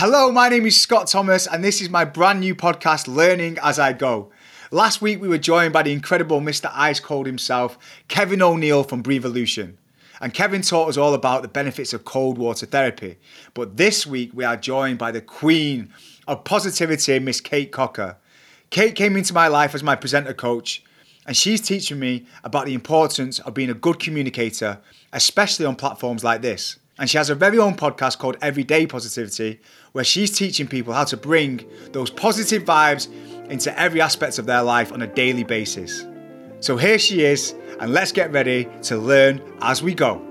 Hello, my name is Scott Thomas, and this is my brand new podcast, Learning as I Go. Last week, we were joined by the incredible Mr. Ice Cold himself, Kevin O'Neill from Breathevolution. And Kevin taught us all about the benefits of cold water therapy. But this week, we are joined by the queen of positivity, Miss Kate Cocker. Kate came into my life as my presenter coach, and she's teaching me about the importance of being a good communicator, especially on platforms like this. And she has her very own podcast called Everyday Positivity, where she's teaching people how to bring those positive vibes into every aspect of their life on a daily basis. So here she is, and let's get ready to learn as we go.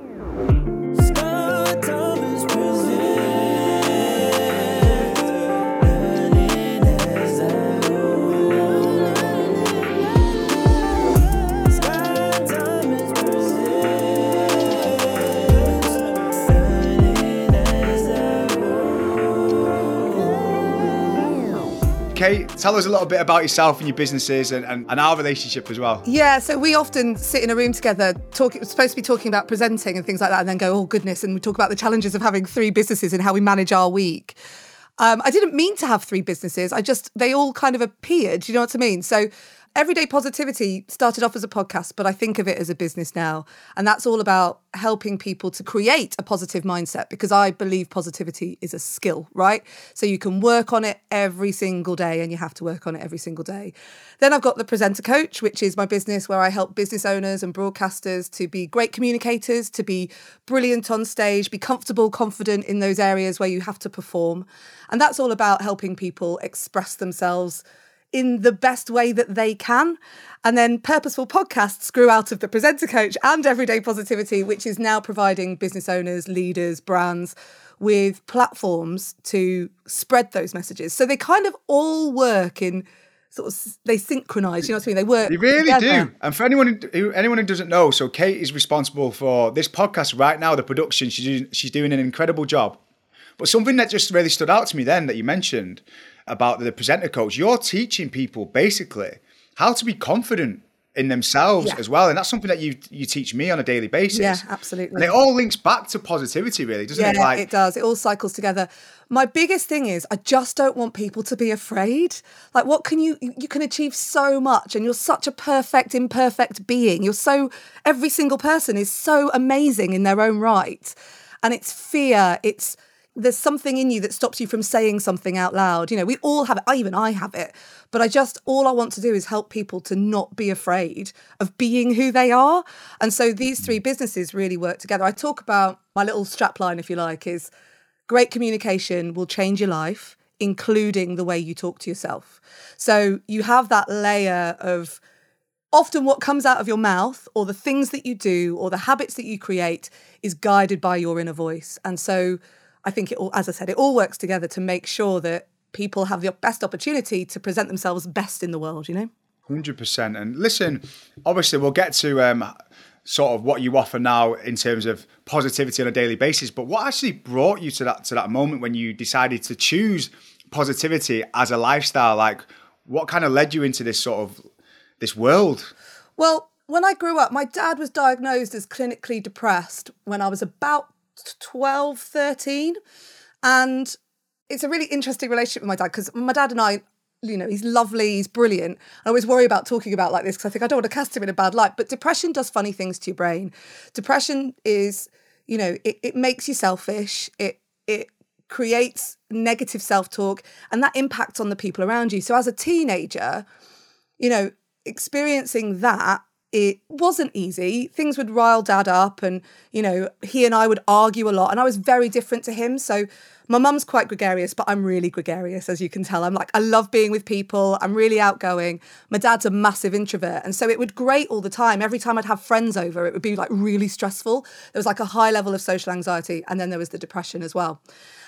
Kate, tell us a little bit about yourself and your businesses and, and, and, our relationship as well. Yeah, so we often sit in a room together, talking, supposed to be talking about presenting and things like that, and then go, oh goodness, and we talk about the challenges of having three businesses and how we manage our week. Um, I didn't mean to have three businesses. I just, they all kind of appeared. You know what I mean? So Everyday Positivity started off as a podcast, but I think of it as a business now. And that's all about helping people to create a positive mindset because I believe positivity is a skill, right? So you can work on it every single day and you have to work on it every single day. Then I've got the Presenter Coach, which is my business where I help business owners and broadcasters to be great communicators, to be brilliant on stage, be comfortable, confident in those areas where you have to perform. And that's all about helping people express themselves in the best way that they can. And then Purposeful Podcasts grew out of the Presenter Coach and Everyday Positivity, which is now providing business owners, leaders, brands with platforms to spread those messages. So they kind of all work in sort of they synchronize. You know what I mean? They work. They really together. do. And for anyone who anyone who doesn't know, so Kate is responsible for this podcast right now, the production. She's doing, she's doing an incredible job. But something that just really stood out to me then that you mentioned about the presenter coach, you're teaching people basically how to be confident in themselves yeah. as well. And that's something that you you teach me on a daily basis. Yeah, absolutely. And it all links back to positivity, really, doesn't yeah, it? Like it does. It all cycles together. My biggest thing is I just don't want people to be afraid. Like what can you you can achieve so much and you're such a perfect, imperfect being. You're so every single person is so amazing in their own right. And it's fear, it's there's something in you that stops you from saying something out loud. You know, we all have it. I, even I have it. But I just, all I want to do is help people to not be afraid of being who they are. And so these three businesses really work together. I talk about my little strapline, if you like, is great communication will change your life, including the way you talk to yourself. So you have that layer of, often what comes out of your mouth or the things that you do or the habits that you create is guided by your inner voice. And so I think it all, as I said, it all works together to make sure that people have the best opportunity to present themselves best in the world, you know? 100%. And listen, obviously, we'll get to um, sort of what you offer now in terms of positivity on a daily basis. But what actually brought you to that to that moment when you decided to choose positivity as a lifestyle? Like, what kind of led you into this sort of this world? Well, when I grew up, my dad was diagnosed as clinically depressed when I was about 12, 13. And it's a really interesting relationship with my dad because my dad and I, you know, he's lovely, he's brilliant. I always worry about talking about like this because I think I don't want to cast him in a bad light. But depression does funny things to your brain. Depression is, you know, it, it makes you selfish. It it creates negative self-talk and that impacts on the people around you. So as a teenager, you know, experiencing that it wasn't easy. Things would rile dad up, and you know, he and I would argue a lot. And I was very different to him. So my mum's quite gregarious, but I'm really gregarious, as you can tell. I'm like, I love being with people. I'm really outgoing. My dad's a massive introvert. And so it would grate all the time. Every time I'd have friends over, it would be like really stressful. There was like a high level of social anxiety. And then there was the depression as well.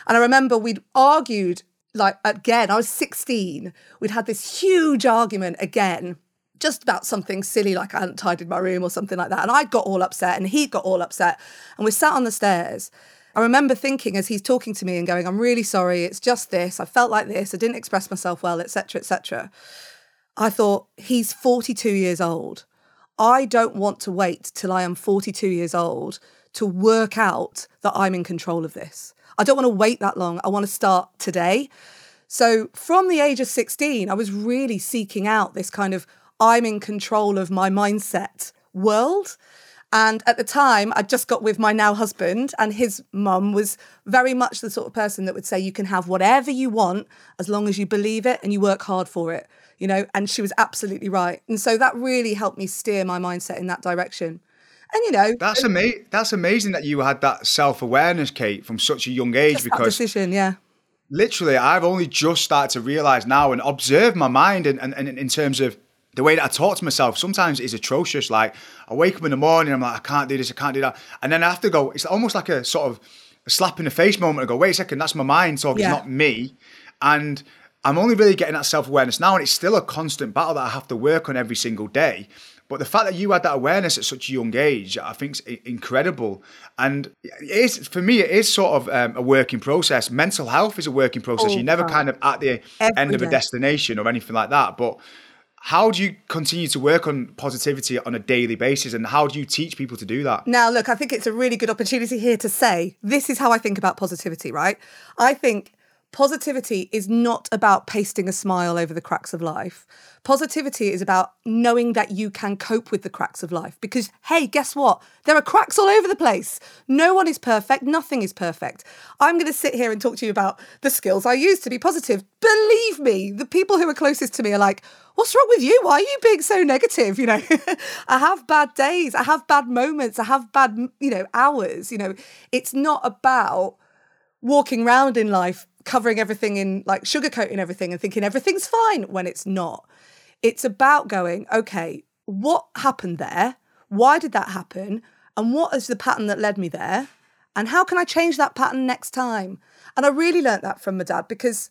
And I remember we'd argued like again, I was 16. We'd had this huge argument again just about something silly like I hadn't tidied my room or something like that. And I got all upset and he got all upset. And we sat on the stairs. I remember thinking as he's talking to me and going, I'm really sorry, it's just this. I felt like this, I didn't express myself well, etc., etc. I thought, he's 42 years old. I don't want to wait till I am 42 years old to work out that I'm in control of this. I don't want to wait that long. I want to start today. So from the age of 16, I was really seeking out this kind of I'm in control of my mindset world. And at the time, I just got with my now husband, and his mum was very much the sort of person that would say, You can have whatever you want as long as you believe it and you work hard for it, you know? And she was absolutely right. And so that really helped me steer my mindset in that direction. And you know, that's amazing. That's amazing that you had that self awareness, Kate, from such a young age. because decision, yeah. Literally, I've only just started to realize now and observe my mind, and, and, and in terms of the way that I talk to myself sometimes is atrocious. Like I wake up in the morning, I'm like, I can't do this, I can't do that, and then I have to go. It's almost like a sort of a slap in the face moment. I go, wait a second, that's my mind talking, yeah. it's not me, and I'm only really getting that self awareness now, and it's still a constant battle that I have to work on every single day. But the fact that you had that awareness at such a young age, I think is incredible. And it is, for me, it is sort of um, a working process. Mental health is a working process. Oh, You're never God. kind of at the Every end of a destination or anything like that. But how do you continue to work on positivity on a daily basis and how do you teach people to do that now look i think it's a really good opportunity here to say this is how i think about positivity right i think positivity is not about pasting a smile over the cracks of life. Positivity is about knowing that you can cope with the cracks of life because, hey, guess what? There are cracks all over the place. No one is perfect. Nothing is perfect. I'm going to sit here and talk to you about the skills I use to be positive. Believe me, the people who are closest to me are like, what's wrong with you? Why are you being so negative? You know, I have bad days. I have bad moments. I have bad, you know, hours. You know, it's not about walking around in life covering everything in like sugarcoating everything and thinking everything's fine when it's not. It's about going, okay, what happened there? Why did that happen? And what is the pattern that led me there? And how can I change that pattern next time? And I really learnt that from my dad because,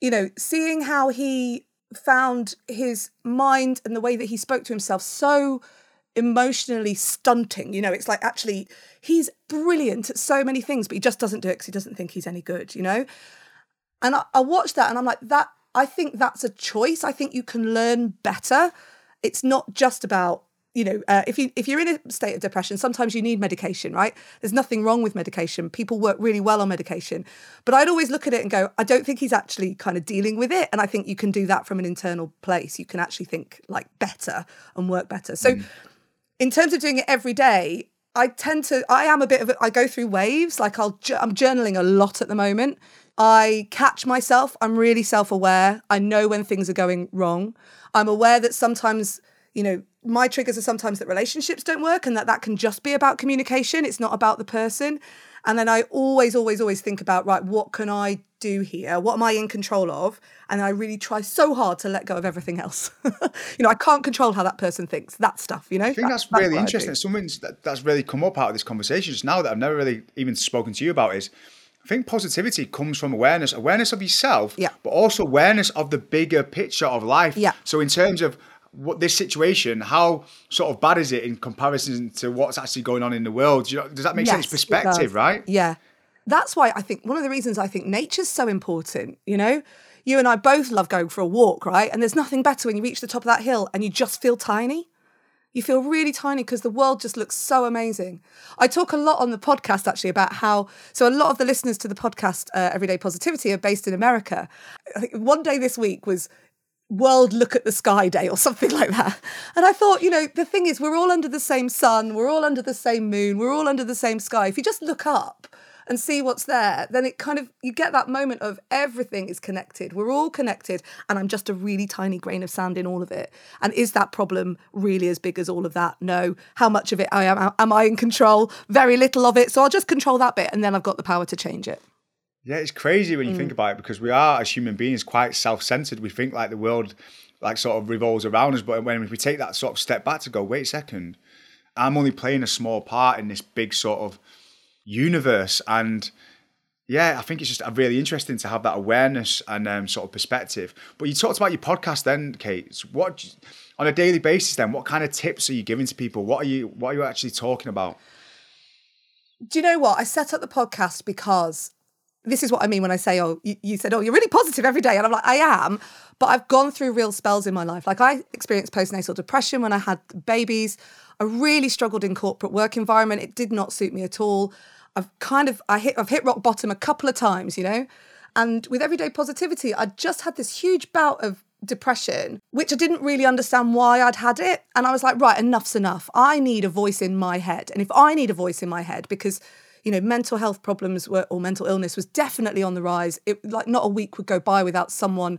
you know, seeing how he found his mind and the way that he spoke to himself so emotionally stunting. You know, it's like actually he's brilliant at so many things, but he just doesn't do it because he doesn't think he's any good, you know? And I, I watched that and I'm like, that I think that's a choice. I think you can learn better. It's not just about you know, uh, if you if you're in a state of depression, sometimes you need medication, right? There's nothing wrong with medication. People work really well on medication, but I'd always look at it and go, I don't think he's actually kind of dealing with it, and I think you can do that from an internal place. You can actually think like better and work better. So, mm in terms of doing it every day, I tend to, I am a bit of, a, I go through waves. Like I'll, I'm journaling a lot at the moment. I catch myself. I'm really self aware. I know when things are going wrong. I'm aware that sometimes, you know, my triggers are sometimes that relationships don't work and that that can just be about communication. It's not about the person. And then I always, always, always think about, right, what can I do here? What am I in control of? And I really try so hard to let go of everything else. you know, I can't control how that person thinks, that stuff, you know? I think that's, that's really interesting. Something that, that's really come up out of this conversation just now that I've never really even spoken to you about is I think positivity comes from awareness, awareness of yourself, yeah. but also awareness of the bigger picture of life. Yeah. So in terms of what this situation, how sort of bad is it in comparison to what's actually going on in the world? You know, does that make yes, sense? Perspective, right? Yeah. That's why I think one of the reasons I think nature's so important, you know? You and I both love going for a walk, right? And there's nothing better when you reach the top of that hill and you just feel tiny. You feel really tiny because the world just looks so amazing. I talk a lot on the podcast actually about how, so a lot of the listeners to the podcast, uh, Everyday Positivity, are based in America. I think one day this week was World Look at the Sky Day or something like that. And I thought, you know, the thing is, we're all under the same sun, we're all under the same moon, we're all under the same sky. If you just look up and see what's there, then it kind of, you get that moment of everything is connected. We're all connected. And I'm just a really tiny grain of sand in all of it. And is that problem really as big as all of that? No. How much of it I am, am I in control? Very little of it. So I'll just control that bit and then I've got the power to change it. Yeah, it's crazy when you mm. think about it because we are, as human beings, quite self-centered. We think like the world, like sort of revolves around us. But when we take that sort of step back to go, wait a second, I'm only playing a small part in this big sort of universe. And yeah, I think it's just really interesting to have that awareness and um, sort of perspective. But you talked about your podcast, then, Kate. What on a daily basis, then, what kind of tips are you giving to people? What are you What are you actually talking about? Do you know what? I set up the podcast because this is what I mean when I say, oh, you, you, said, oh, you're really positive every day. And I'm like, I am, but I've gone through real spells in my life. Like I experienced postnatal depression when I had babies. I really struggled in corporate work environment. It did not suit me at all. I've kind of I hit I've hit rock bottom a couple of times, you know. And with everyday positivity, I just had this huge bout of depression, which I didn't really understand why I'd had it. And I was like, right, enough's enough. I need a voice in my head. And if I need a voice in my head, because you know, mental health problems were, or mental illness was definitely on the rise. It like not a week would go by without someone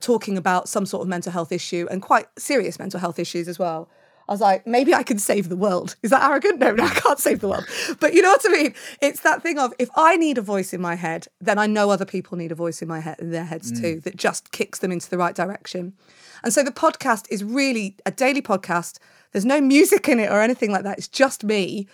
talking about some sort of mental health issue and quite serious mental health issues as well. I was like, maybe I can save the world. Is that arrogant? No, no, I can't save the world. But you know what I mean? It's that thing of if I need a voice in my head, then I know other people need a voice in my head in their heads mm. too that just kicks them into the right direction. And so the podcast is really a daily podcast. There's no music in it or anything like that. It's just me,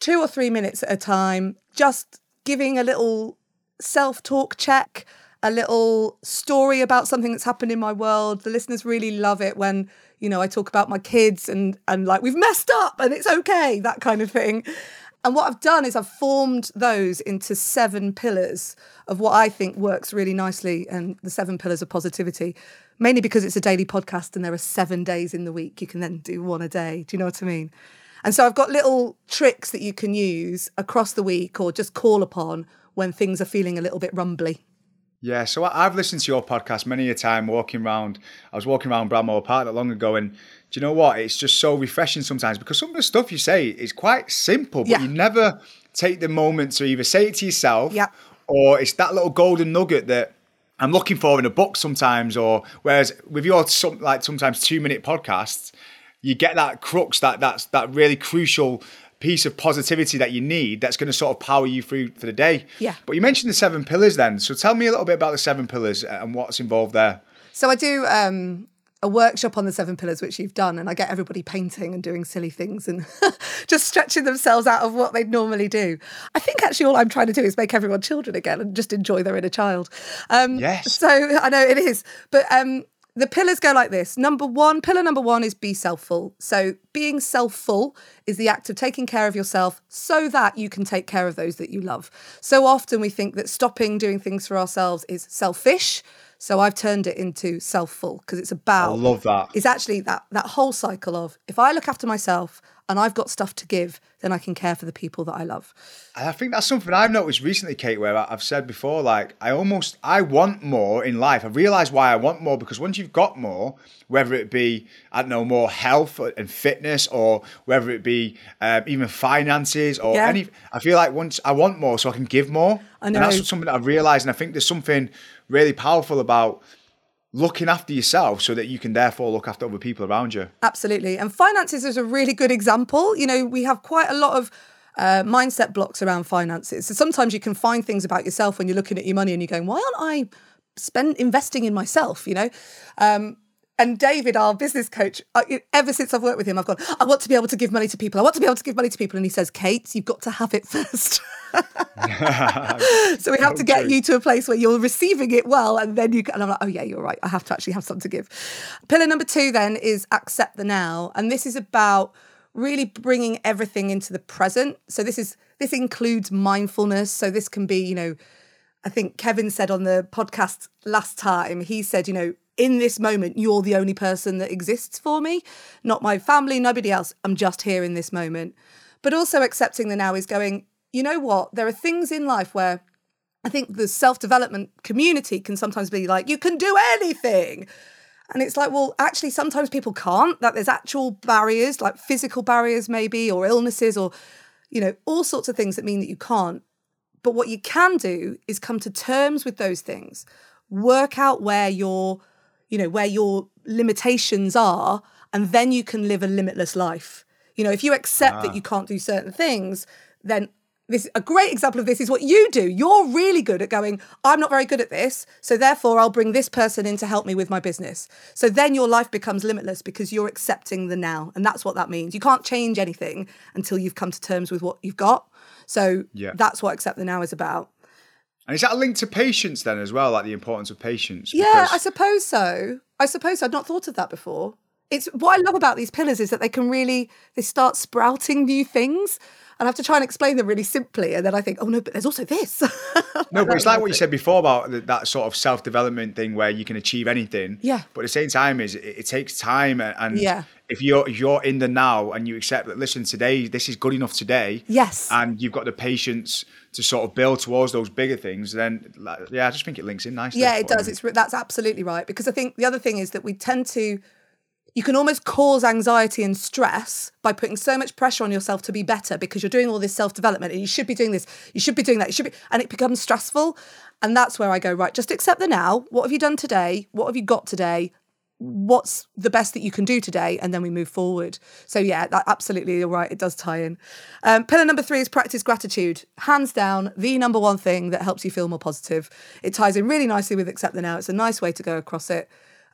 two or three minutes at a time, just giving a little self talk check, a little story about something that's happened in my world. The listeners really love it when you know, I talk about my kids and and like we've messed up and it's okay, that kind of thing. And what I've done is I've formed those into seven pillars of what I think works really nicely and the seven pillars of positivity. Mainly because it's a daily podcast and there are seven days in the week. You can then do one a day. Do you know what I mean? And so I've got little tricks that you can use across the week or just call upon when things are feeling a little bit rumbly. Yeah, so I've listened to your podcast many a time walking around. I was walking around Bramhall Park not long ago, and do you know what? It's just so refreshing sometimes because some of the stuff you say is quite simple, but yeah. you never take the moment to either say it to yourself yeah. or it's that little golden nugget that I'm looking for in a book sometimes. Or whereas with your some, like sometimes two minute podcasts, you get that crux, that that's that really crucial piece of positivity that you need that's going to sort of power you through for the day. Yeah. But you mentioned the seven pillars then. So tell me a little bit about the seven pillars and what's involved there. So I do um, a workshop on the seven pillars, which you've done, and I get everybody painting and doing silly things and just stretching themselves out of what they'd normally do. I think actually all I'm trying to do is make everyone children again and just enjoy their inner child. Um, yes. So I know it is, but um, the pillars go like this. Number one, pillar number one is be selfful. So, being selfful is the act of taking care of yourself so that you can take care of those that you love. So often we think that stopping doing things for ourselves is selfish. So I've turned it into selfful because it's about. I love that. It's actually that that whole cycle of if I look after myself, and I've got stuff to give, then I can care for the people that I love. I think that's something I've noticed recently, Kate, where I've said before, like, I almost, I want more in life. I realize why I want more because once you've got more, whether it be, I don't know, more health and fitness or whether it be um, even finances or yeah. any, I feel like once I want more so I can give more. I know. And that's something that I've realized. And I think there's something really powerful about looking after yourself so that you can therefore look after other people around you. Absolutely. And finances is a really good example. You know, we have quite a lot of uh, mindset blocks around finances. So sometimes you can find things about yourself when you're looking at your money and you're going, why aren't I spend investing in myself? You know, um, and David, our business coach, uh, ever since I've worked with him, I've gone, I want to be able to give money to people. I want to be able to give money to people. And he says, Kate, you've got to have it first. so we have to get you to a place where you're receiving it well. And then you can, and I'm like, oh, yeah, you're right. I have to actually have something to give. Pillar number two then is accept the now. And this is about really bringing everything into the present. So this is, this includes mindfulness. So this can be, you know, I think Kevin said on the podcast last time, he said, you know, in this moment, you're the only person that exists for me, not my family, nobody else. I'm just here in this moment. But also accepting the now is going, you know what? There are things in life where I think the self development community can sometimes be like, you can do anything. And it's like, well, actually, sometimes people can't, that there's actual barriers, like physical barriers, maybe, or illnesses, or, you know, all sorts of things that mean that you can't. But what you can do is come to terms with those things, work out where you're you know, where your limitations are, and then you can live a limitless life. You know, if you accept ah. that you can't do certain things, then this a great example of this is what you do. You're really good at going, I'm not very good at this, so therefore I'll bring this person in to help me with my business. So then your life becomes limitless because you're accepting the now. And that's what that means. You can't change anything until you've come to terms with what you've got. So yeah. that's what accept the now is about. And is that a link to patience then as well, like the importance of patience? Yeah, I suppose so. I suppose I'd not thought of that before. It's what I love about these pillars is that they can really they start sprouting new things. And I have to try and explain them really simply. And then I think, oh no, but there's also this. no, but it's like what you said before about that sort of self development thing where you can achieve anything. Yeah. But at the same time, is it, it takes time, and, yeah. if you're if you're in the now and you accept that, listen, today this is good enough today. Yes. And you've got the patience to sort of build towards those bigger things, then yeah, I just think it links in nicely. Yeah, it does. It's that's absolutely right because I think the other thing is that we tend to you can almost cause anxiety and stress by putting so much pressure on yourself to be better because you're doing all this self development and you should be doing this, you should be doing that, you should be, and it becomes stressful. And that's where I go, right, just accept the now. What have you done today? What have you got today? What's the best that you can do today? And then we move forward. So, yeah, that absolutely, you're right. It does tie in. Um, pillar number three is practice gratitude. Hands down, the number one thing that helps you feel more positive. It ties in really nicely with accept the now. It's a nice way to go across it.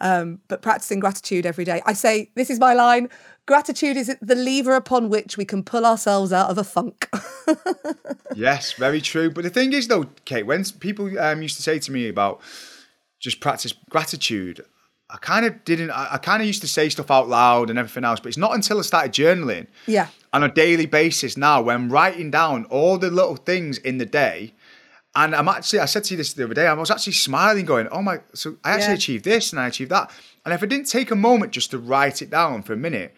Um, but practicing gratitude every day. I say, this is my line gratitude is the lever upon which we can pull ourselves out of a funk. yes, very true. But the thing is, though, Kate, when people um, used to say to me about just practice gratitude, I kind of didn't, I, I kind of used to say stuff out loud and everything else, but it's not until I started journaling yeah. on a daily basis now when writing down all the little things in the day and I'm actually, I said to you this the other day, I was actually smiling, going, oh my, so I actually yeah. achieved this and I achieved that. And if I didn't take a moment just to write it down for a minute,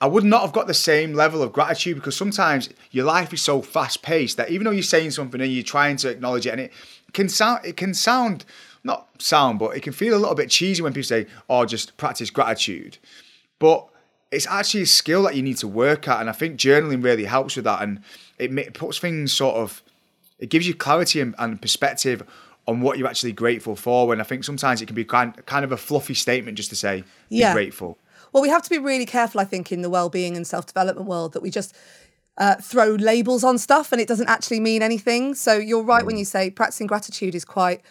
I would not have got the same level of gratitude because sometimes your life is so fast paced that even though you're saying something and you're trying to acknowledge it, and it can sound, it can sound, not sound, but it can feel a little bit cheesy when people say, oh, just practice gratitude. But it's actually a skill that you need to work at. And I think journaling really helps with that. And it puts things sort of, it gives you clarity and, and perspective on what you're actually grateful for. And I think sometimes it can be kind kind of a fluffy statement just to say be yeah. grateful. Well, we have to be really careful, I think, in the well-being and self-development world that we just uh, throw labels on stuff and it doesn't actually mean anything. So you're right mm. when you say practicing gratitude is quite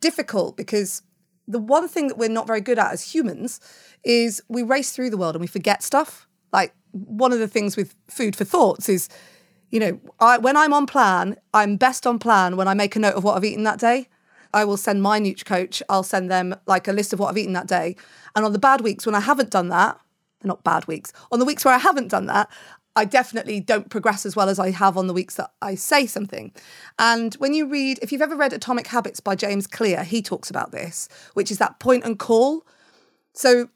difficult because the one thing that we're not very good at as humans is we race through the world and we forget stuff. Like one of the things with food for thoughts is you know, I, when I'm on plan, I'm best on plan when I make a note of what I've eaten that day. I will send my Nooch coach, I'll send them like a list of what I've eaten that day. And on the bad weeks when I haven't done that, they're not bad weeks, on the weeks where I haven't done that, I definitely don't progress as well as I have on the weeks that I say something. And when you read, if you've ever read Atomic Habits by James Clear, he talks about this, which is that point and call. So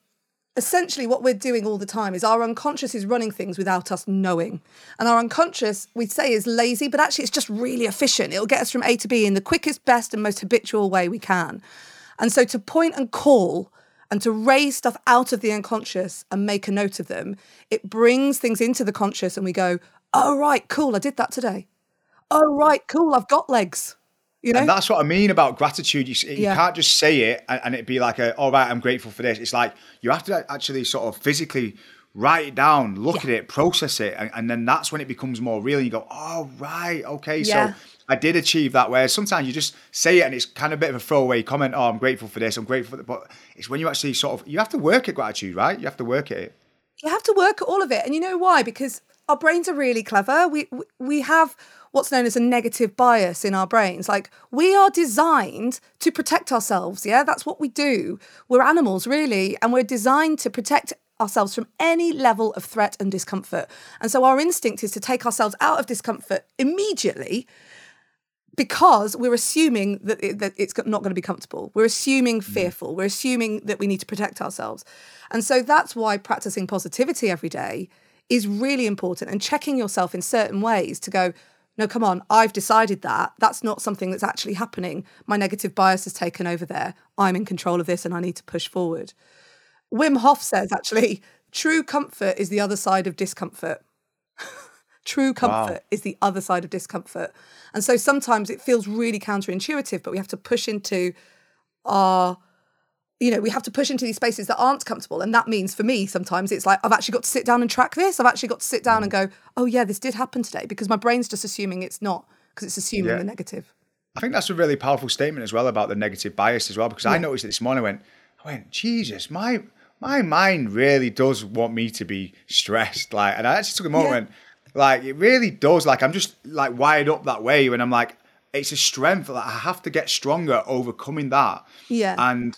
essentially what we're doing all the time is our unconscious is running things without us knowing. And our unconscious, we'd say, is lazy, but actually it's just really efficient. It'll get us from A to B in the quickest, best, and most habitual way we can. And so to point and call and to raise stuff out of the unconscious and make a note of them, it brings things into the conscious and we go, oh, right, cool, I did that today. Oh, right, cool, I've got legs. Know? And that's what I mean about gratitude. You, you yeah. can't just say it and, and it be like, a, all right, I'm grateful for this. It's like you have to actually sort of physically write it down, look yeah. at it, process it, and, and, then that's when it becomes more real. And you go, oh, right, okay, yeah. so I did achieve that. Whereas sometimes you just say it and it's kind of a bit of a throwaway comment. Oh, I'm grateful for this. I'm grateful for that. But it's when you actually sort of you have to work at gratitude, right? You have to work at it. You have to work at all of it, and you know why? Because our brains are really clever. We we have what's known as a negative bias in our brains. Like we are designed to protect ourselves. Yeah, that's what we do. We're animals, really, and we're designed to protect ourselves from any level of threat and discomfort. And so our instinct is to take ourselves out of discomfort immediately because we're assuming that, it, that it's not going to be comfortable. We're assuming mm. fearful. We're assuming that we need to protect ourselves. And so that's why practicing positivity every day is really important and checking yourself in certain ways to go, no, come on, I've decided that. That's not something that's actually happening. My negative bias has taken over there. I'm in control of this and I need to push forward. Wim Hof says, actually, true comfort is the other side of discomfort. true comfort wow. is the other side of discomfort. And so sometimes it feels really counterintuitive, but we have to push into our you know, we have to push into these spaces that aren't comfortable. And that means for me, sometimes it's like, I've actually got to sit down and track this. I've actually got to sit down and mm. go, oh, yeah, this did happen today because my brain's just assuming it's not because it's assuming yeah. the negative. I think that's a really powerful statement as well about the negative bias as well, because yeah. I noticed it this morning. I went, I went, Jesus, my my mind really does want me to be stressed. Like, and I actually took a moment, yeah. like, it really does. Like, I'm just like wired up that way when I'm like, it's a strength. Like, I have to get stronger overcoming that. Yeah. And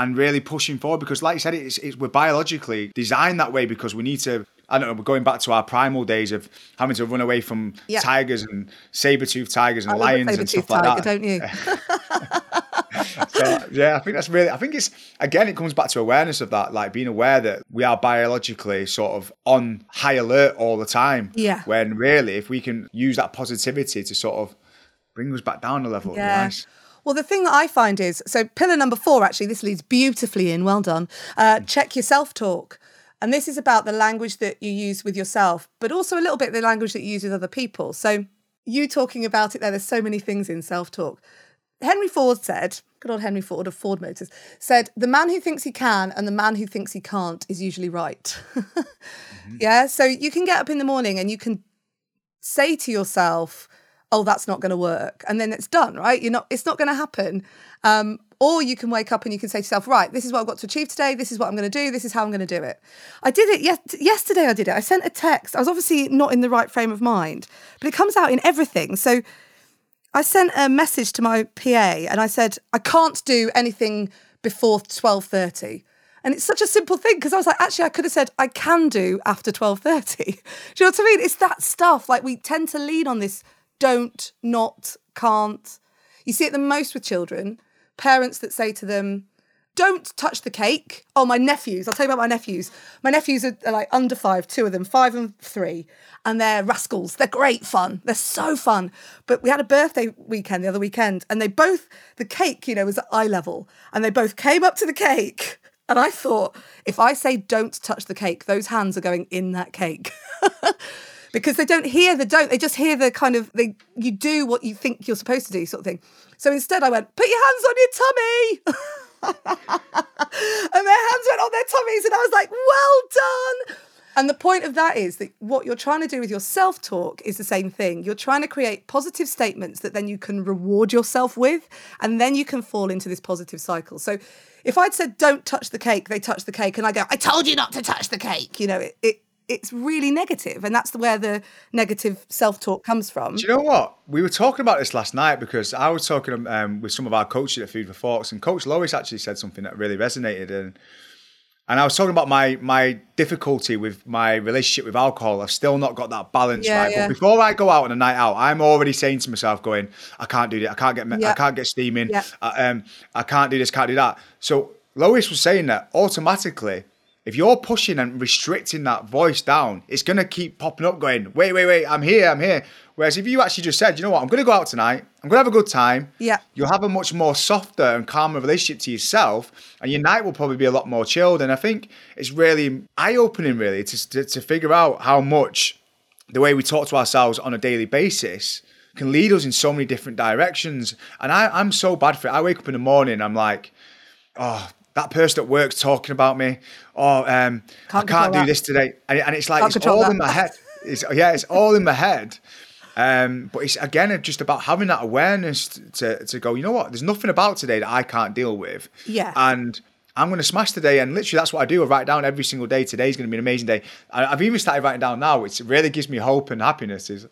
and really pushing forward because, like you said, it's, it's we're biologically designed that way because we need to. I don't know. We're going back to our primal days of having to run away from Yeah. tigers and saber-toothed tigers and I lions and stuff like tiger, that. don't you? So, yeah, I think that's really. I think it's again, it comes back to awareness of that, like being aware that we are biologically sort of on high alert all the time. Yeah. When really, if we can use that positivity to sort of bring us back down a level, Yeah. nice. Well, the thing that I find is so pillar number four, actually, this leads beautifully in. Well done. Uh, check your self talk. And this is about the language that you use with yourself, but also a little bit the language that you use with other people. So, you talking about it there, there's so many things in self talk. Henry Ford said, good old Henry Ford of Ford Motors, said, the man who thinks he can and the man who thinks he can't is usually right. Yeah. So, you can get up in the morning and you can say to yourself, "Oh, that's not going to work," and then it's done, right? You're not. It's not going to happen. Um, or you can wake up and you can say to yourself, "Right, this is what I've got to achieve today. This is what I'm going to do. This is how I'm going to do it." I did it. Yes, yesterday I did it. I sent a text. I was obviously not in the right frame of mind, but it comes out in everything. So. I sent a message to my PA and I said, I can't do anything before 12.30. And it's such a simple thing because I was like, actually, I could have said I can do after 12.30. do you know what I mean? It's that stuff. Like we tend to lean on this don't, not, can't. You see it the most with children. Parents that say to them, don't touch the cake. Oh, my nephews. I'll tell you about my nephews. My nephews are, are like under five, two of them, five and three. And they're rascals. They're great fun. They're so fun. But we had a birthday weekend the other weekend, and they both, the cake, you know, was at eye level. And they both came up to the cake. And I thought, if I say don't touch the cake, those hands are going in that cake. because they don't hear the don't, they just hear the kind of, they you do what you think you're supposed to do, sort of thing. So instead, I went, put your hands on your tummy. and their hands went on their tummies, and I was like, well done. And the point of that is that what you're trying to do with your self talk is the same thing. You're trying to create positive statements that then you can reward yourself with, and then you can fall into this positive cycle. So if I'd said, don't touch the cake, they touch the cake, and I go, I told you not to touch the cake, you know, it, it it's really negative, and that's where the negative self talk comes from. Do you know what? We were talking about this last night because I was talking um, with some of our coaches at Food for Thoughts, and Coach Lois actually said something that really resonated. And and I was talking about my my difficulty with my relationship with alcohol. I've still not got that balance Yeah, right. yeah. But before I go out on a night out, I'm already saying to myself, going, I can't do that. I can't get. me- Yeah. I can't get steaming. I, um, I can't do this. Can't do that. So Lois was saying that automatically. If you're pushing and restricting that voice down, it's going to keep popping up going, wait, wait, wait, I'm here, I'm here. Whereas if you actually just said, you know what, I'm going to go out tonight, I'm going to have a good time. Yeah. You'll have a much more softer and calmer relationship to yourself, and your night will probably be a lot more chilled. And I think it's really eye opening, really, to, to, to figure out how much the way we talk to ourselves on a daily basis can lead us in so many different directions. And I, I'm so bad for it. I wake up in the morning, I'm like, oh, that person at work's talking about me. Oh, um, I Can't can't do that. this today. And, and it's like, Can't it's all that. in my head. It's, yeah, it's all in my head. Um, but it's again just about having that awareness to, to go, you know what, there's nothing about today that I can't deal with. Yeah. And I'm going to smash today. And literally, that's what I do. I write down every single day. Today's going to be an amazing day. I, I've even started writing down now, which really gives me hope and happiness. Is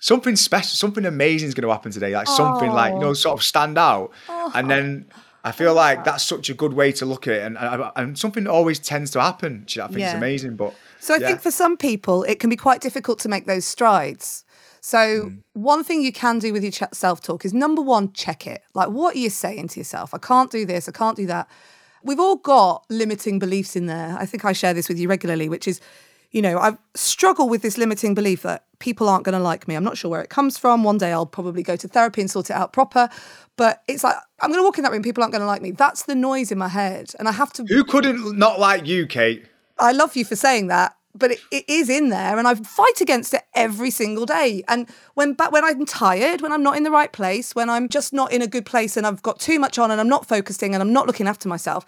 something special, something amazing is going to happen today. Like something like, you know, sort of stand out. And then I feel like that's such a good way to look at it. And, and, and something always tends to happen. which I think it's Yeah. amazing. But So I yeah. think for some people, it can be quite difficult to make those strides. So hmm. one thing you can do with your ch- self-talk is number one, check it. Like, what are you saying to yourself? I can't do this. I can't do that. We've all got limiting beliefs in there. I think I share this with you regularly, which is, you know, I struggle with this limiting belief that people aren't going to like me. I'm not sure where it comes from. One day I'll probably go to therapy and sort it out proper. But it's like, I'm going to walk in that room, people aren't going to like me. That's the noise in my head. And I have to who couldn't not like you, Kate? I love you for saying that, but it, it is in there, and I fight against it every single day. And when but when I'm tired, when I'm not in the right place, when I'm just not in a good place, and I've got too much on, and I'm not focusing, and I'm not looking after myself,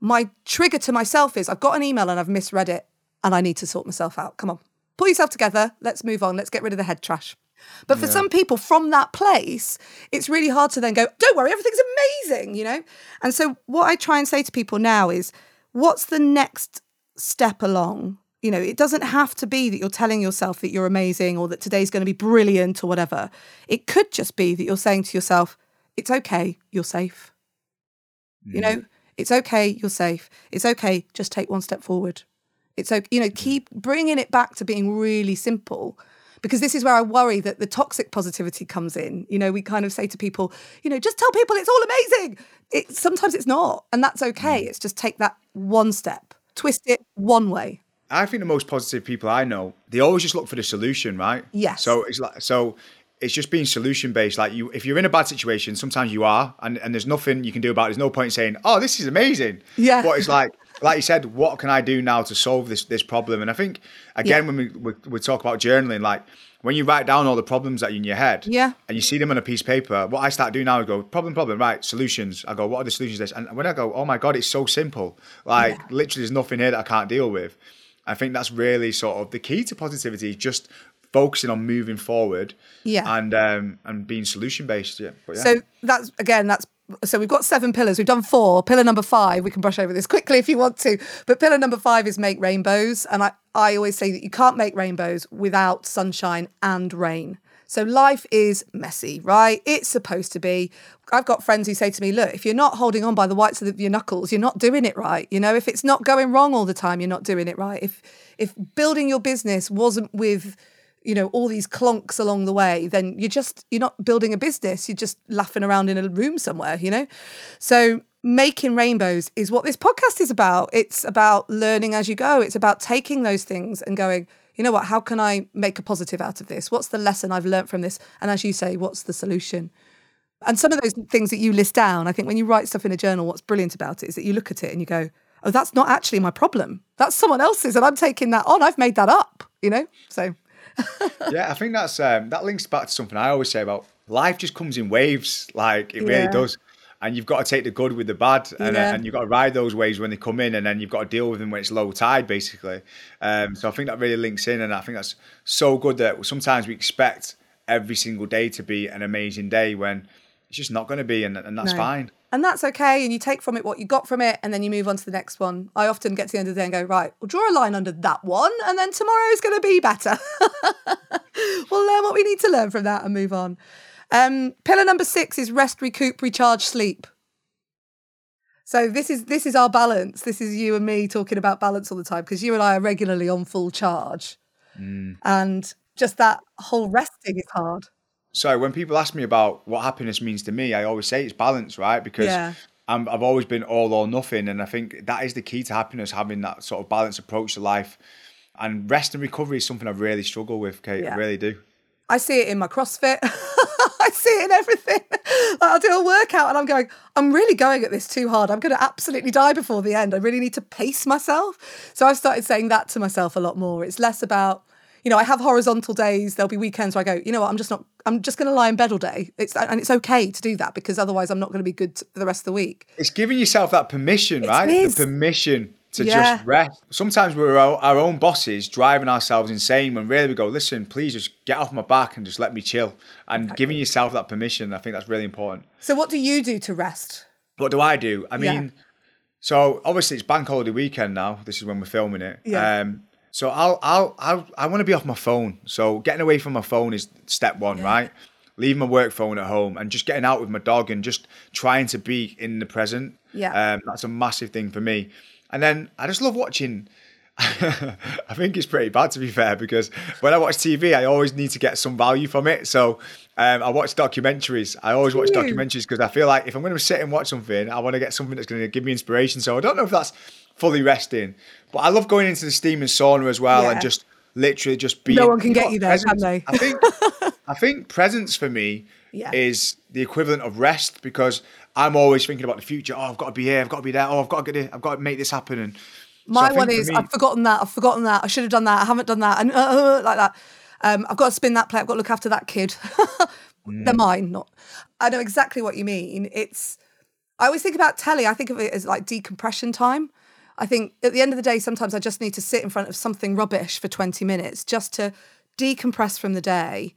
my trigger to myself is I've got an email and I've misread it, and I need to sort myself out. Come on, pull yourself together. Let's move on. Let's get rid of the head trash. But for some people from that place, it's really hard to then go, don't worry, everything's amazing, you know? And so what I try and say to people now is, what's the next step along? You know, it doesn't have to be that you're telling yourself that you're amazing or that today's going to be brilliant or whatever. It could just be that you're saying to yourself, it's okay, you're safe. You know, mm. It's okay, you're safe. It's okay, just take one step forward. It's okay, you know, mm-hmm. keep bringing it back to being really simple because this is where I worry that the toxic positivity comes in. You know, we kind of say to people, you know, just tell people it's all amazing. It, sometimes it's not, and that's okay. Mm. It's just take that one step, twist it one way. I think the most positive people I know, they always just look for the solution, right? Yes. So it's like so it's just being solution based. Like you, if you're in a bad situation, sometimes you are, and, and there's nothing you can do about it. There's no point in saying, "Oh, this is amazing." Yeah. But it's like, like you said, what can I do now to solve this this problem? And I think again, Yeah. when we, we we talk about journaling, like when you write down all the problems that are in your head, Yeah. and you see them on a piece of paper, what I start doing now is go problem, problem, right? Solutions. I go, what are the solutions? to This, and when I go, oh my god, it's so simple. Like Yeah. literally, there's nothing here that I can't deal with. I think that's really sort of the key to positivity. Just focusing on moving forward, Yeah. and um, and being solution based. Yeah, yeah. So that's again, that's so we've got seven pillars. We've done four. Pillar number five, we can brush over this quickly if you want to. But pillar number five is make rainbows. And I, I always say that you can't make rainbows without sunshine and rain. So life is messy, right? It's supposed to be. I've got friends who say to me, look, if you're not holding on by the whites of your knuckles, you're not doing it right. You know, if it's not going wrong all the time, you're not doing it right. If if building your business wasn't with you know all these clonks along the way then you're just you're not building a business you're just laughing around in a room somewhere you know? So making rainbows is what this podcast is about. It's about learning as you go. It's about taking those things and going you know what? How can i make a positive out of this? What's the lesson i've learned from this? And as you say what's the solution? And some of those things that you list down i think when you write stuff in a journal what's brilliant about it is that you look at it and you go oh that's not actually my problem. That's someone else's and i'm taking that on. I've made that up you know? So yeah, I think that's um, that links back to something I always say about life. Just comes in waves, like it really does. And you've got to take the good with the bad, and, uh, and you've got to ride those waves when they come in, and then you've got to deal with them when it's low tide, basically. Um, so I think that really links in, and I think that's so good that sometimes we expect every single day to be an amazing day when it's just not going to be, and, and that's No. fine. And that's okay. And you take from it what you got from it, and then you move on to the next one. I often get to the end of the day and go, right, we'll draw a line under that one, and then tomorrow's going to be better. we'll learn what we need to learn from that and move on. Um, pillar number six is rest, recoup, recharge, sleep. So this is this is our balance. This is you and me talking about balance all the time because you and I are regularly on full charge, and just that whole resting is hard. So when people ask me about what happiness means to me, I always say it's balance, right? Because Yeah. I'm, I've always been all or nothing, and I think that is the key to happiness: having that sort of balanced approach to life. And rest and recovery is something I really struggle with, Kate. Yeah. I really do. I see it in my CrossFit. I see it in everything. Like, I'll do a workout and I'm going, I'm really going at this too hard. I'm going to absolutely die before the end. I really need to pace myself. So I've started saying that to myself a lot more. It's less about, you know, I have horizontal days. There'll be weekends where I go, you know what, I'm just not, I'm just going to lie in bed all day. It's and it's okay to do that because otherwise I'm not going to be good for the rest of the week. It's giving yourself that permission, right? is. The permission to Yeah. just rest. Sometimes we're our, our own bosses, driving ourselves insane. When really we go, listen, please just get off my back and just let me chill. And giving yourself that permission, I think that's really important. So what do you do to rest? What do I do? I Yeah. mean, so obviously it's bank holiday weekend now. This is when we're filming it. Yeah. Um, so I'll, I'll, I'll, I want to be off my phone. So getting away from my phone is step one, right? Leaving my work phone at home and just getting out with my dog and just trying to be in the present. Yeah. Um, that's a massive thing for me. And then I just love watching. I think it's pretty bad to be fair because when I watch TV, I always need to get some value from it. So um, I watch documentaries. I always watch documentaries because I feel like if I'm going to sit and watch something, I want to get something that's going to give me inspiration. So I don't know if that's fully resting, but I love going into the steam and sauna as well Yeah. and just literally just being. No one can get you there, can they? I think. I think presence for me Yeah. is the equivalent of rest because I'm always thinking about the future. Oh, I've got to be here. I've got to be there. Oh, I've got to get it. I've got to make this happen. And My think one is me- I've forgotten that. I've forgotten that. I should have done that. I haven't done that. And uh, uh, like that. Um, I've got to spin that plate. I've got to look after that kid. Mm. They're mine, not. I know exactly what you mean. It's. I always think about telly. I think of it as like decompression time. I think at the end of the day, sometimes I just need to sit in front of something rubbish for 20 minutes just to decompress from the day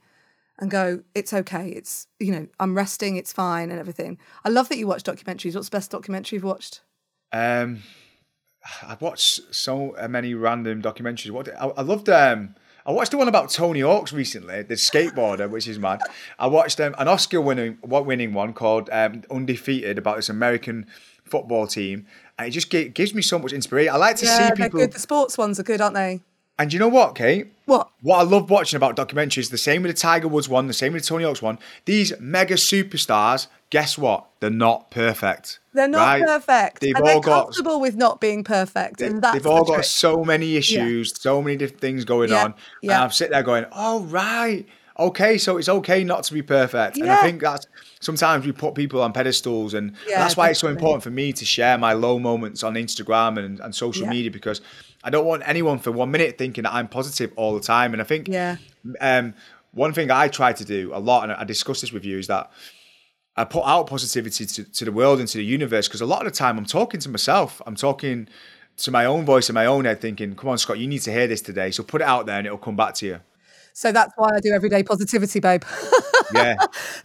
and go, it's okay. It's, you know, I'm resting, it's fine and everything. I love that you watch documentaries. What's the best documentary you've watched? Um, I've watched so many random documentaries. What I, I loved. Um, I watched the one about Tony Hawk's recently, the skateboarder, which is mad. I watched um, an Oscar winning winning one called um, Undefeated about this American football team, and it just gi- gives me so much inspiration. I like to Yeah, see people. good. The sports ones are good, aren't they? And you know what, Kate? What? What I love watching about documentaries, the same with the Tiger Woods one, the same with the Tony Hawk's one. These mega superstars, guess what? They're not perfect. They're not right? perfect. They've and all got comfortable with not being perfect. and that's they've all the got trick. so many issues, so many different things going Yeah, on. yeah. And I'm sitting there going, "Oh right, okay, so it's okay not to be perfect." And I think that's sometimes we put people on pedestals, and Yeah, that's why it's so important for me to share my low moments on Instagram and, and social Yeah. media because I don't want anyone for one minute thinking that I'm positive all the time. And I think Yeah. um, one thing I try to do a lot, and I discuss this with you, is that I put out positivity to, to the world and to the universe because a lot of the time I'm talking to myself. I'm talking to my own voice in my own head, thinking, "Come on, Scott, you need to hear this today." So put it out there, and it'll come back to you. So that's why I do everyday positivity, babe. Yeah,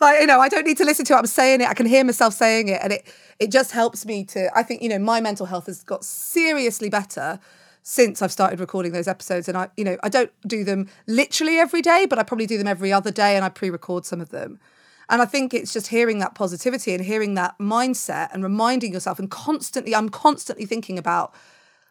like you know, I don't need to listen to it. I'm saying it. I can hear myself saying it, and it it just helps me to. I think you know my mental health has got seriously better since I've started recording those episodes. And I, you know, I don't do them literally every day, but I probably do them every other day, and I pre-record some of them. And I think it's just hearing that positivity and hearing that mindset and reminding yourself, and constantly, I'm constantly thinking about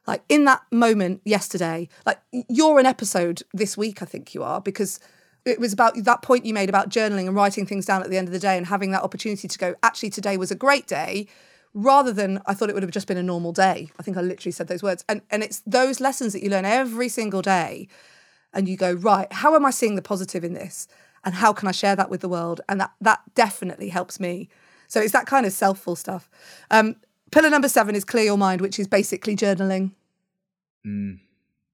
like in that moment yesterday like you're an episode this week i think you are because it was about that point you made about journaling and writing things down at the end of the day and having that opportunity to go actually today was a great day rather than i thought it would have just been a normal day. I think i literally said those words. And and it's those lessons that you learn every single day and you go right how am i seeing the positive in this? And how can i share that with the world? And that that definitely helps me. So it's that kind of selfful stuff. Um pillar number seven is clear your mind which is basically journaling mm.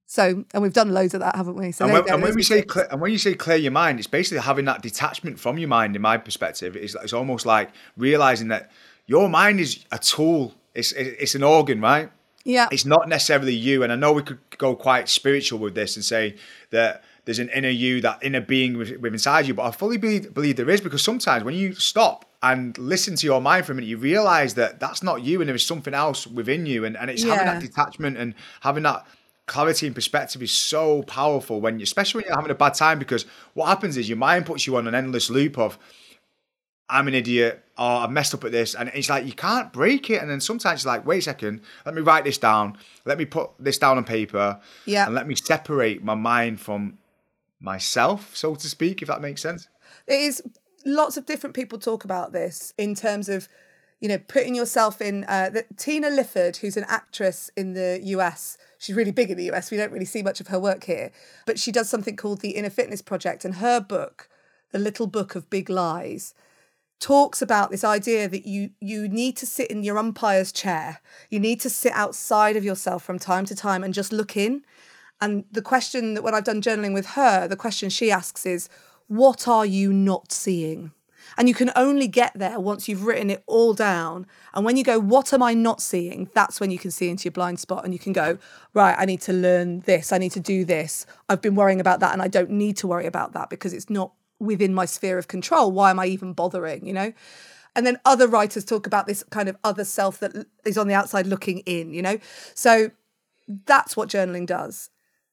so and we've done loads of that haven't we so and when, go, and when we say clear, and when you say clear your mind, it's basically having that detachment from your mind. In my perspective, it's, it's almost like realizing that your mind is a tool. It's it's an organ, right? yeah it's not necessarily you. And I know we could go quite spiritual with this and say that there's an inner you, that inner being with, with inside you. But I fully believe, believe there is because sometimes when you stop and listen to your mind for a minute, you realize that that's not you and there is something else within you. And, and it's having that detachment and having that clarity and perspective is so powerful when you, especially when you're having a bad time because what happens is your mind puts you on an endless loop of, I'm an idiot, or I've messed up at this. And it's like, you can't break it. And then sometimes it's like, wait a second, let me write this down. Let me put this down on paper. Yeah. And let me separate my mind from myself, so to speak, if that makes sense. it is lots of different people talk about this in terms of you know putting yourself in uh, tina lifford who's an actress in the us she's really big in the us we don't really see much of her work here but she does something called the inner fitness project and her book the little book of big lies talks about this idea that you you need to sit in your umpire's chair. You need to sit outside of yourself from time to time and just look in. And the question that when I've done journaling with her, the question she asks is, what are you not seeing? And you can only get there once you've written it all down. And when you go, what am I not seeing? That's when you can see into your blind spot and you can go, right, I need to learn this. I need to do this. I've been worrying about that and I don't need to worry about that because it's not within my sphere of control. Why am I even bothering? You know? And then other writers talk about this kind of other self that is on the outside looking in, you know? So that's what journaling does.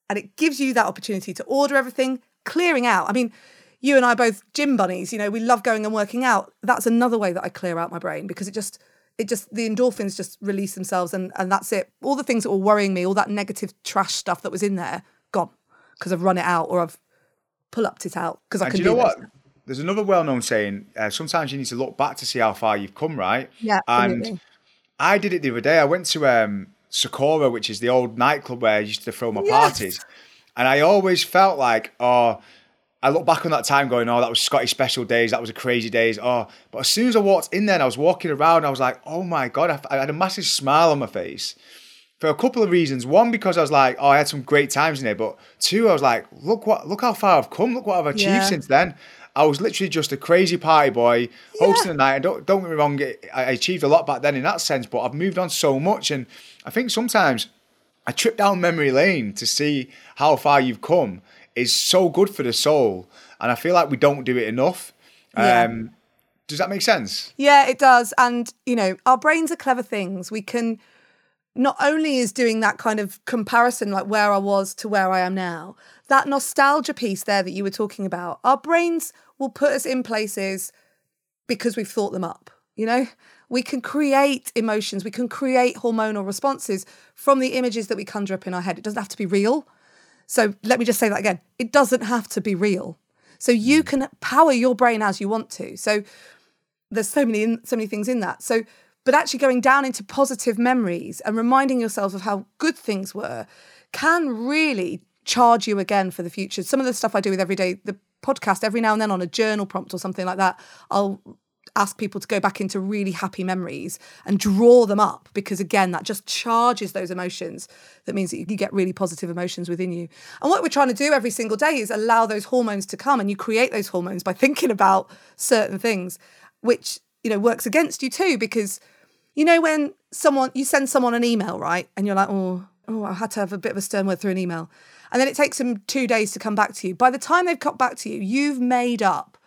And it gives you that opportunity to order everything, clearing out. I mean, you and I are both gym bunnies, you know, we love going and working out. That's another way that I clear out my brain because it just it just the endorphins just release themselves and and that's it. All the things that were worrying me, all that negative trash stuff that was in there, gone. Because I've run it out or I've pull upped it out because I And can do you know do what? There's another well-known saying. Uh, sometimes you need to look back to see how far you've come, right? Yeah, And absolutely. I did it the other day. I went to um, Sakura, which is the old nightclub where I used to throw my Yes. parties, and I always felt like, oh, I look back on that time going, oh, that was Scotty special days. That was a crazy days. Oh, but as soon as I walked in there and I was walking around, I was like, oh my god, I, had a massive smile on my face for a couple of reasons. One, because I was like, oh, I had some great times in there. But two, I was like, look what, look how far I've come. Look what I've achieved Yeah. since then. I was literally just a crazy party boy hosting a night. And don't, don't get me wrong, I achieved a lot back then in that sense, but I've moved on so much. And I think sometimes I trip down memory lane to see how far you've come is so good for the soul. And I feel like we don't do it enough. Yeah. Um, does that make sense? Yeah, it does. And, you know, our brains are clever things. We can not only is doing that kind of comparison, like where I was to where I am now, that nostalgia piece there that you were talking about, our brains will put us in places because we've thought them up. You know, we can create emotions, we can create hormonal responses from the images that we conjure up in our head. It doesn't have to be real. So let me just say that again. It doesn't have to be real. So you mm. can power your brain as you want to. So there's so many so many things in that. So but actually going down into positive memories and reminding yourself of how good things were can really charge you again for the future. Some of the stuff I do with every day, the podcast, every now and then on a journal prompt or something like that, I'll ask people to go back into really happy memories and draw them up because again that just charges those emotions that means that you get really positive emotions within you. And what we're trying to do every single day is allow those hormones to come and you create those hormones by thinking about certain things which you know works against you too because you know when someone you send someone an email right and you're like oh oh i had to have a bit of a stern word through an email. And then it takes them two days to come back to you. By the time they've got back to you you've made up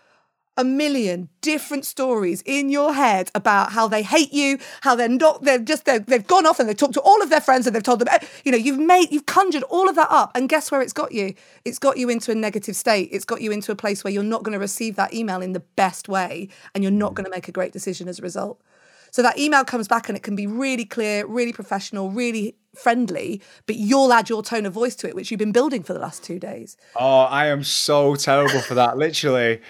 a million different stories in your head about how they hate you, how they're not, they're just, they have gone off and they've talked to all of their friends and they've told them, eh, you know, you've made, you've conjured all of that up. And guess where it's got you? It's got you into a negative state. It's got you into a place where you're not going to receive that email in the best way and you're not going to make a great decision as a result. So that email comes back and it can be really clear, really professional, really friendly, but you'll add your tone of voice to it, which you've been building for the last two days. Oh, I am so terrible for that. Literally.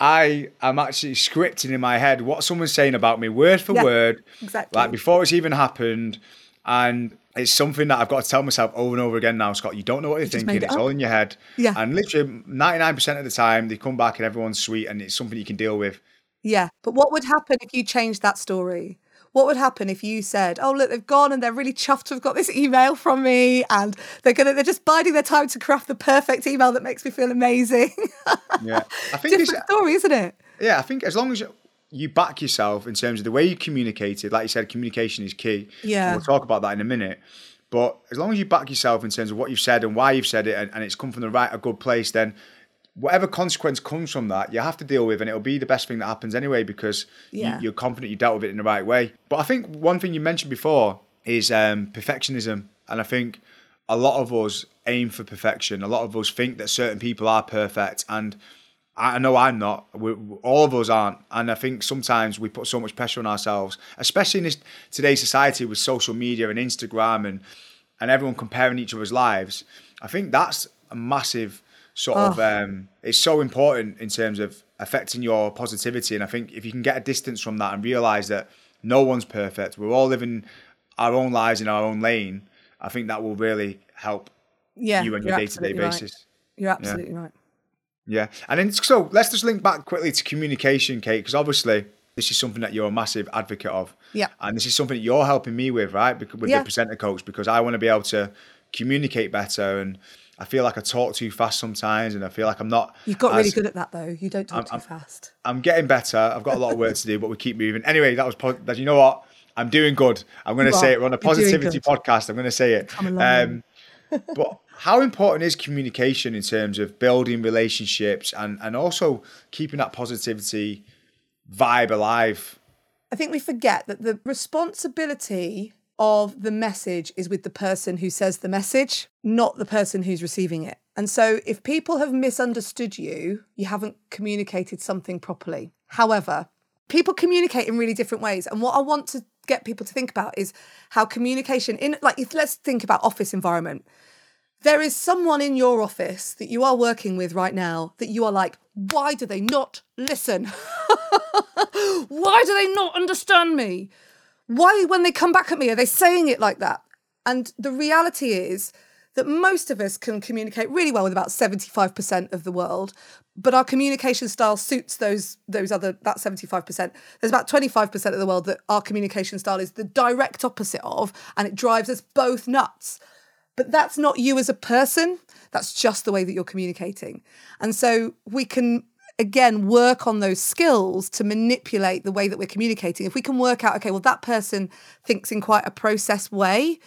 I am actually scripting in my head what someone's saying about me, word for Yeah, word, exactly. like before it's even happened. And it's something that I've got to tell myself over and over again now, Scott. You don't know what you're just thinking. it It's up. all in your head. Yeah. And literally 99% of the time, they come back and everyone's sweet and it's something you can deal with. Yeah. But what would happen if you changed that story? What would happen if you said, "Oh, look, they've gone and they're really chuffed to have got this email from me, and they're gonna they're just biding their time to craft the perfect email that makes me feel amazing." Yeah. I think it's, Different story, isn't it? yeah, I think as long as you back yourself in terms of the way you communicated, like you said, communication is key. And Yeah. we'll talk about that in a minute. But as long as you back yourself in terms of what you've said and why you've said it and, and it's come from the right, a good place, then whatever consequence comes from that, you have to deal with and it'll be the best thing that happens anyway because Yeah. you, you're confident you dealt with it in the right way. But I think one thing you mentioned before is um, perfectionism. And I think a lot of us aim for perfection. A lot of us think that certain people are perfect and I know I'm not. We- all of us aren't, and I think sometimes we put so much pressure on ourselves, especially in this today's society with social media and Instagram and and everyone comparing each other's lives. I think that's a massive sort of. Um, it's so important in terms of affecting your positivity, and I think if you can get a distance from that and realize that no one's perfect, we're all living our own lives in our own lane. I think that will really help Yeah. you on your day to day right. basis. You're absolutely right. Yeah, and then so let's just link back quickly to communication, Kate, because obviously this is something that you're a massive advocate of. Yeah. and this is something that you're helping me with, right? With Yeah. the presenter coach, because I want to be able to communicate better, and I feel like I talk too fast sometimes, and I feel like I'm not. You've got really good at that though. You don't talk I'm- too I'm- fast. I'm getting better. I've got a lot of work to do, but we keep moving. Anyway, that was. That you know what? I'm doing good. I'm going to say it. We're on a positivity podcast. I'm going to say it. Come a long way. Um, but how important is communication in terms of building relationships and and also keeping that positivity vibe alive? I think we forget that the responsibility of the message is with the person who says the message, not the person who's receiving it. And so if people have misunderstood you, you haven't communicated something properly. However, people communicate in really different ways. And what I want to get people to think about is how communication in like let's think about office environment. There is someone in your office that you are working with right now that you are like, why do they not listen? Why do they not understand me? Why, when they come back at me, are they saying it like that? And the reality is that most of us can communicate really well with about 75% of the world, but our communication style suits those those other that 75%. There's about 25% of the world that our communication style is the direct opposite of, and it drives us both nuts. But that's not you as a person. That's just the way that you're communicating. And so we can, again, work on those skills to manipulate the way that we're communicating. If we can work out, okay, well, that person thinks in quite a process way,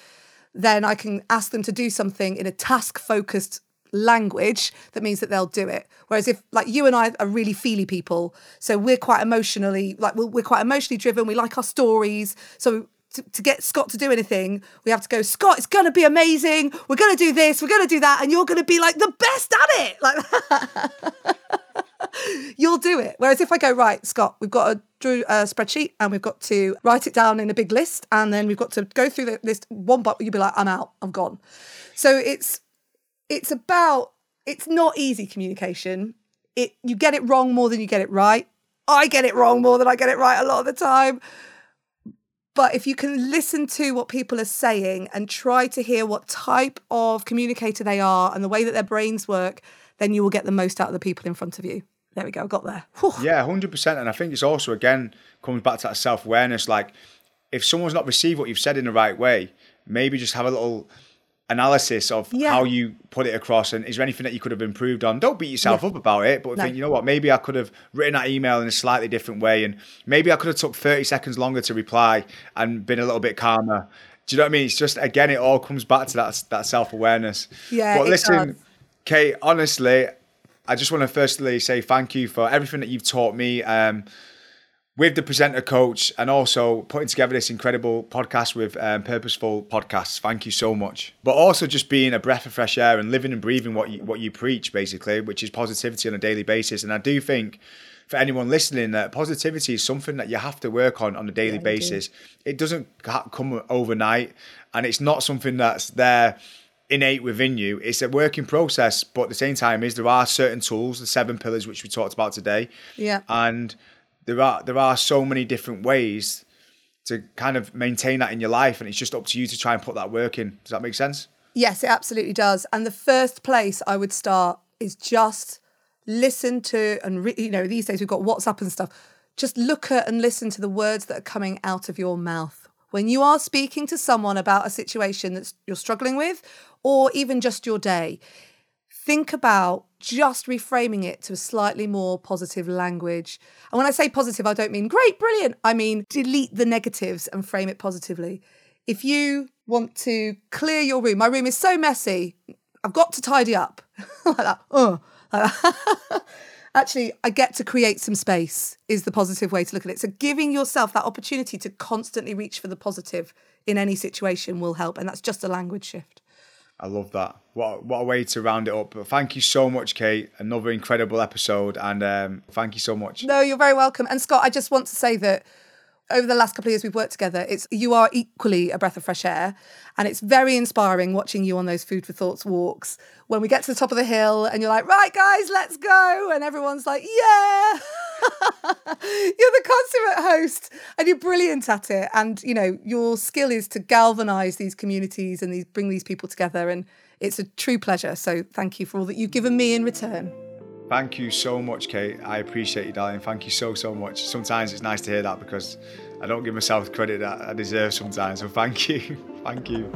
then I can ask them to do something in a task focused language that means that they'll do it. Whereas if like you and I are really feely people, so we're quite emotionally like we're, quite emotionally driven. We like our stories. So to, to get Scott to do anything, we have to go. Scott, it's gonna be amazing. We're gonna do this. We're gonna do that, and you're gonna be like the best at it. Like You'll do it. Whereas if I go, right, Scott, we've got a drew a spreadsheet and we've got to write it down in a big list and then we've got to go through the list one by you'll be like, I'm out, I'm gone. So it's it's about it's not easy communication. It you get it wrong more than you get it right. I get it wrong more than I get it right a lot of the time. But if you can listen to what people are saying and try to hear what type of communicator they are and the way that their brains work, then you will get the most out of the people in front of you. There we go, got there. Whew. Yeah, hundred percent. And I think it's also again comes back to that self awareness. Like, if someone's not received what you've said in the right way, maybe just have a little analysis of Yeah. how you put it across and is there anything that you could have improved on don't beat yourself Yeah. up about it but No. think you know what maybe i could have written that email in a slightly different way and maybe i could have took 30 seconds longer to reply and been a little bit calmer do you know what i mean it's just again it all comes back to that that self-awareness Yeah, but listen does. kate honestly i just want to firstly say thank you for everything that you've taught me um with the presenter coach and also putting together this incredible podcast with um, purposeful podcasts. Thank you so much. But also just being a breath of fresh air and living and breathing what you what you preach basically which is positivity on a daily basis. And i do think for anyone listening that positivity is something that you have to work on on a daily do. basis. It doesn't come overnight and it's not something that's there innate within you. It's a working process but at the same time is there are certain tools the seven pillars which we talked about today. Yeah. and there are there are so many different ways to kind of maintain that in your life and it's just up to you to try and put that work in does that make sense Yes, it absolutely does. And the first place I would start is just listen to and re- you know these days we've got WhatsApp and stuff. Just look at and listen to the words that are coming out of your mouth when you are speaking to someone about a situation that you're struggling with, or even just your day. Think about just reframing it to a slightly more positive language. And when I say positive, I don't mean great, brilliant. I mean delete the negatives and frame it positively. If you want to clear your room, my room is so messy, I've got to tidy up. like that. Oh. Actually, I get to create some space, is the positive way to look at it. So, giving yourself that opportunity to constantly reach for the positive in any situation will help. And that's just a language shift. I love that. What what a way to round it up. But thank you so much kate. Another incredible episode and um, thank you so much. No, you're very welcome. And Scott, I just want to say that over the last couple of years we've worked together, it's you are equally a breath of fresh air. And it's very inspiring watching you on those food for thoughts walks when we get to the top of the hill and you're like, right guys, let's go. And everyone's like, yeah. you're the consummate host and you're brilliant at it. And you know, your skill is to galvanize these communities and these bring these people together. And it's a true pleasure. So thank you for all that you've given me in return. Thank you so much, Kate. I appreciate you, darling. Thank you so, so much. Sometimes it's nice to hear that because I don't give myself credit that I deserve sometimes. So thank you. thank you.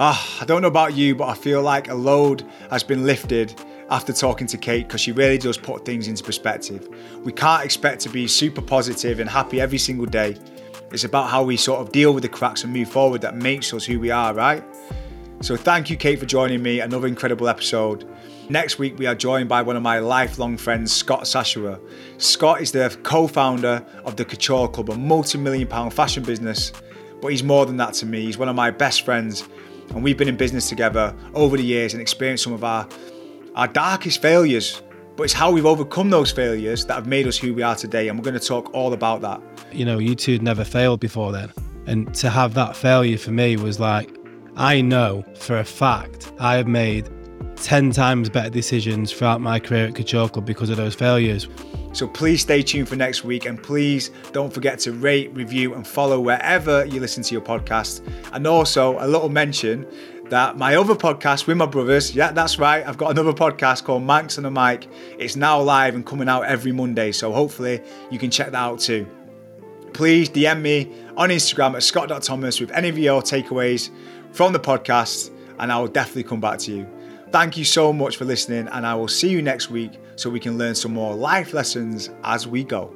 Ah, I don't know about you, but I feel like a load has been lifted after talking to Kate because she really does put things into perspective. We can't expect to be super positive and happy every single day. It's about how we sort of deal with the cracks and move forward that makes us who we are, right? So thank you, Kate, for joining me. Another incredible episode. Next week, we are joined by one of my lifelong friends, Scott Sashua. Scott is the co founder of the Couture Club, a multi million pound fashion business. But he's more than that to me. He's one of my best friends. And we've been in business together over the years and experienced some of our, our darkest failures. But it's how we've overcome those failures that have made us who we are today. And we're going to talk all about that. you know, you two had never failed before then. And to have that failure for me was like, I know for a fact I have made 10 times better decisions throughout my career at Couture because of those failures. So please stay tuned for next week and please don't forget to rate, review, and follow wherever you listen to your podcast. And also, a little mention that my other podcast with my brothers, yeah, that's right, I've got another podcast called Manx on the Mic. It's now live and coming out every Monday, so hopefully you can check that out too. Please DM me on Instagram at scott.thomas with any of your takeaways from the podcast, and I will definitely come back to you. Thank you so much for listening, and I will see you next week so we can learn some more life lessons as we go.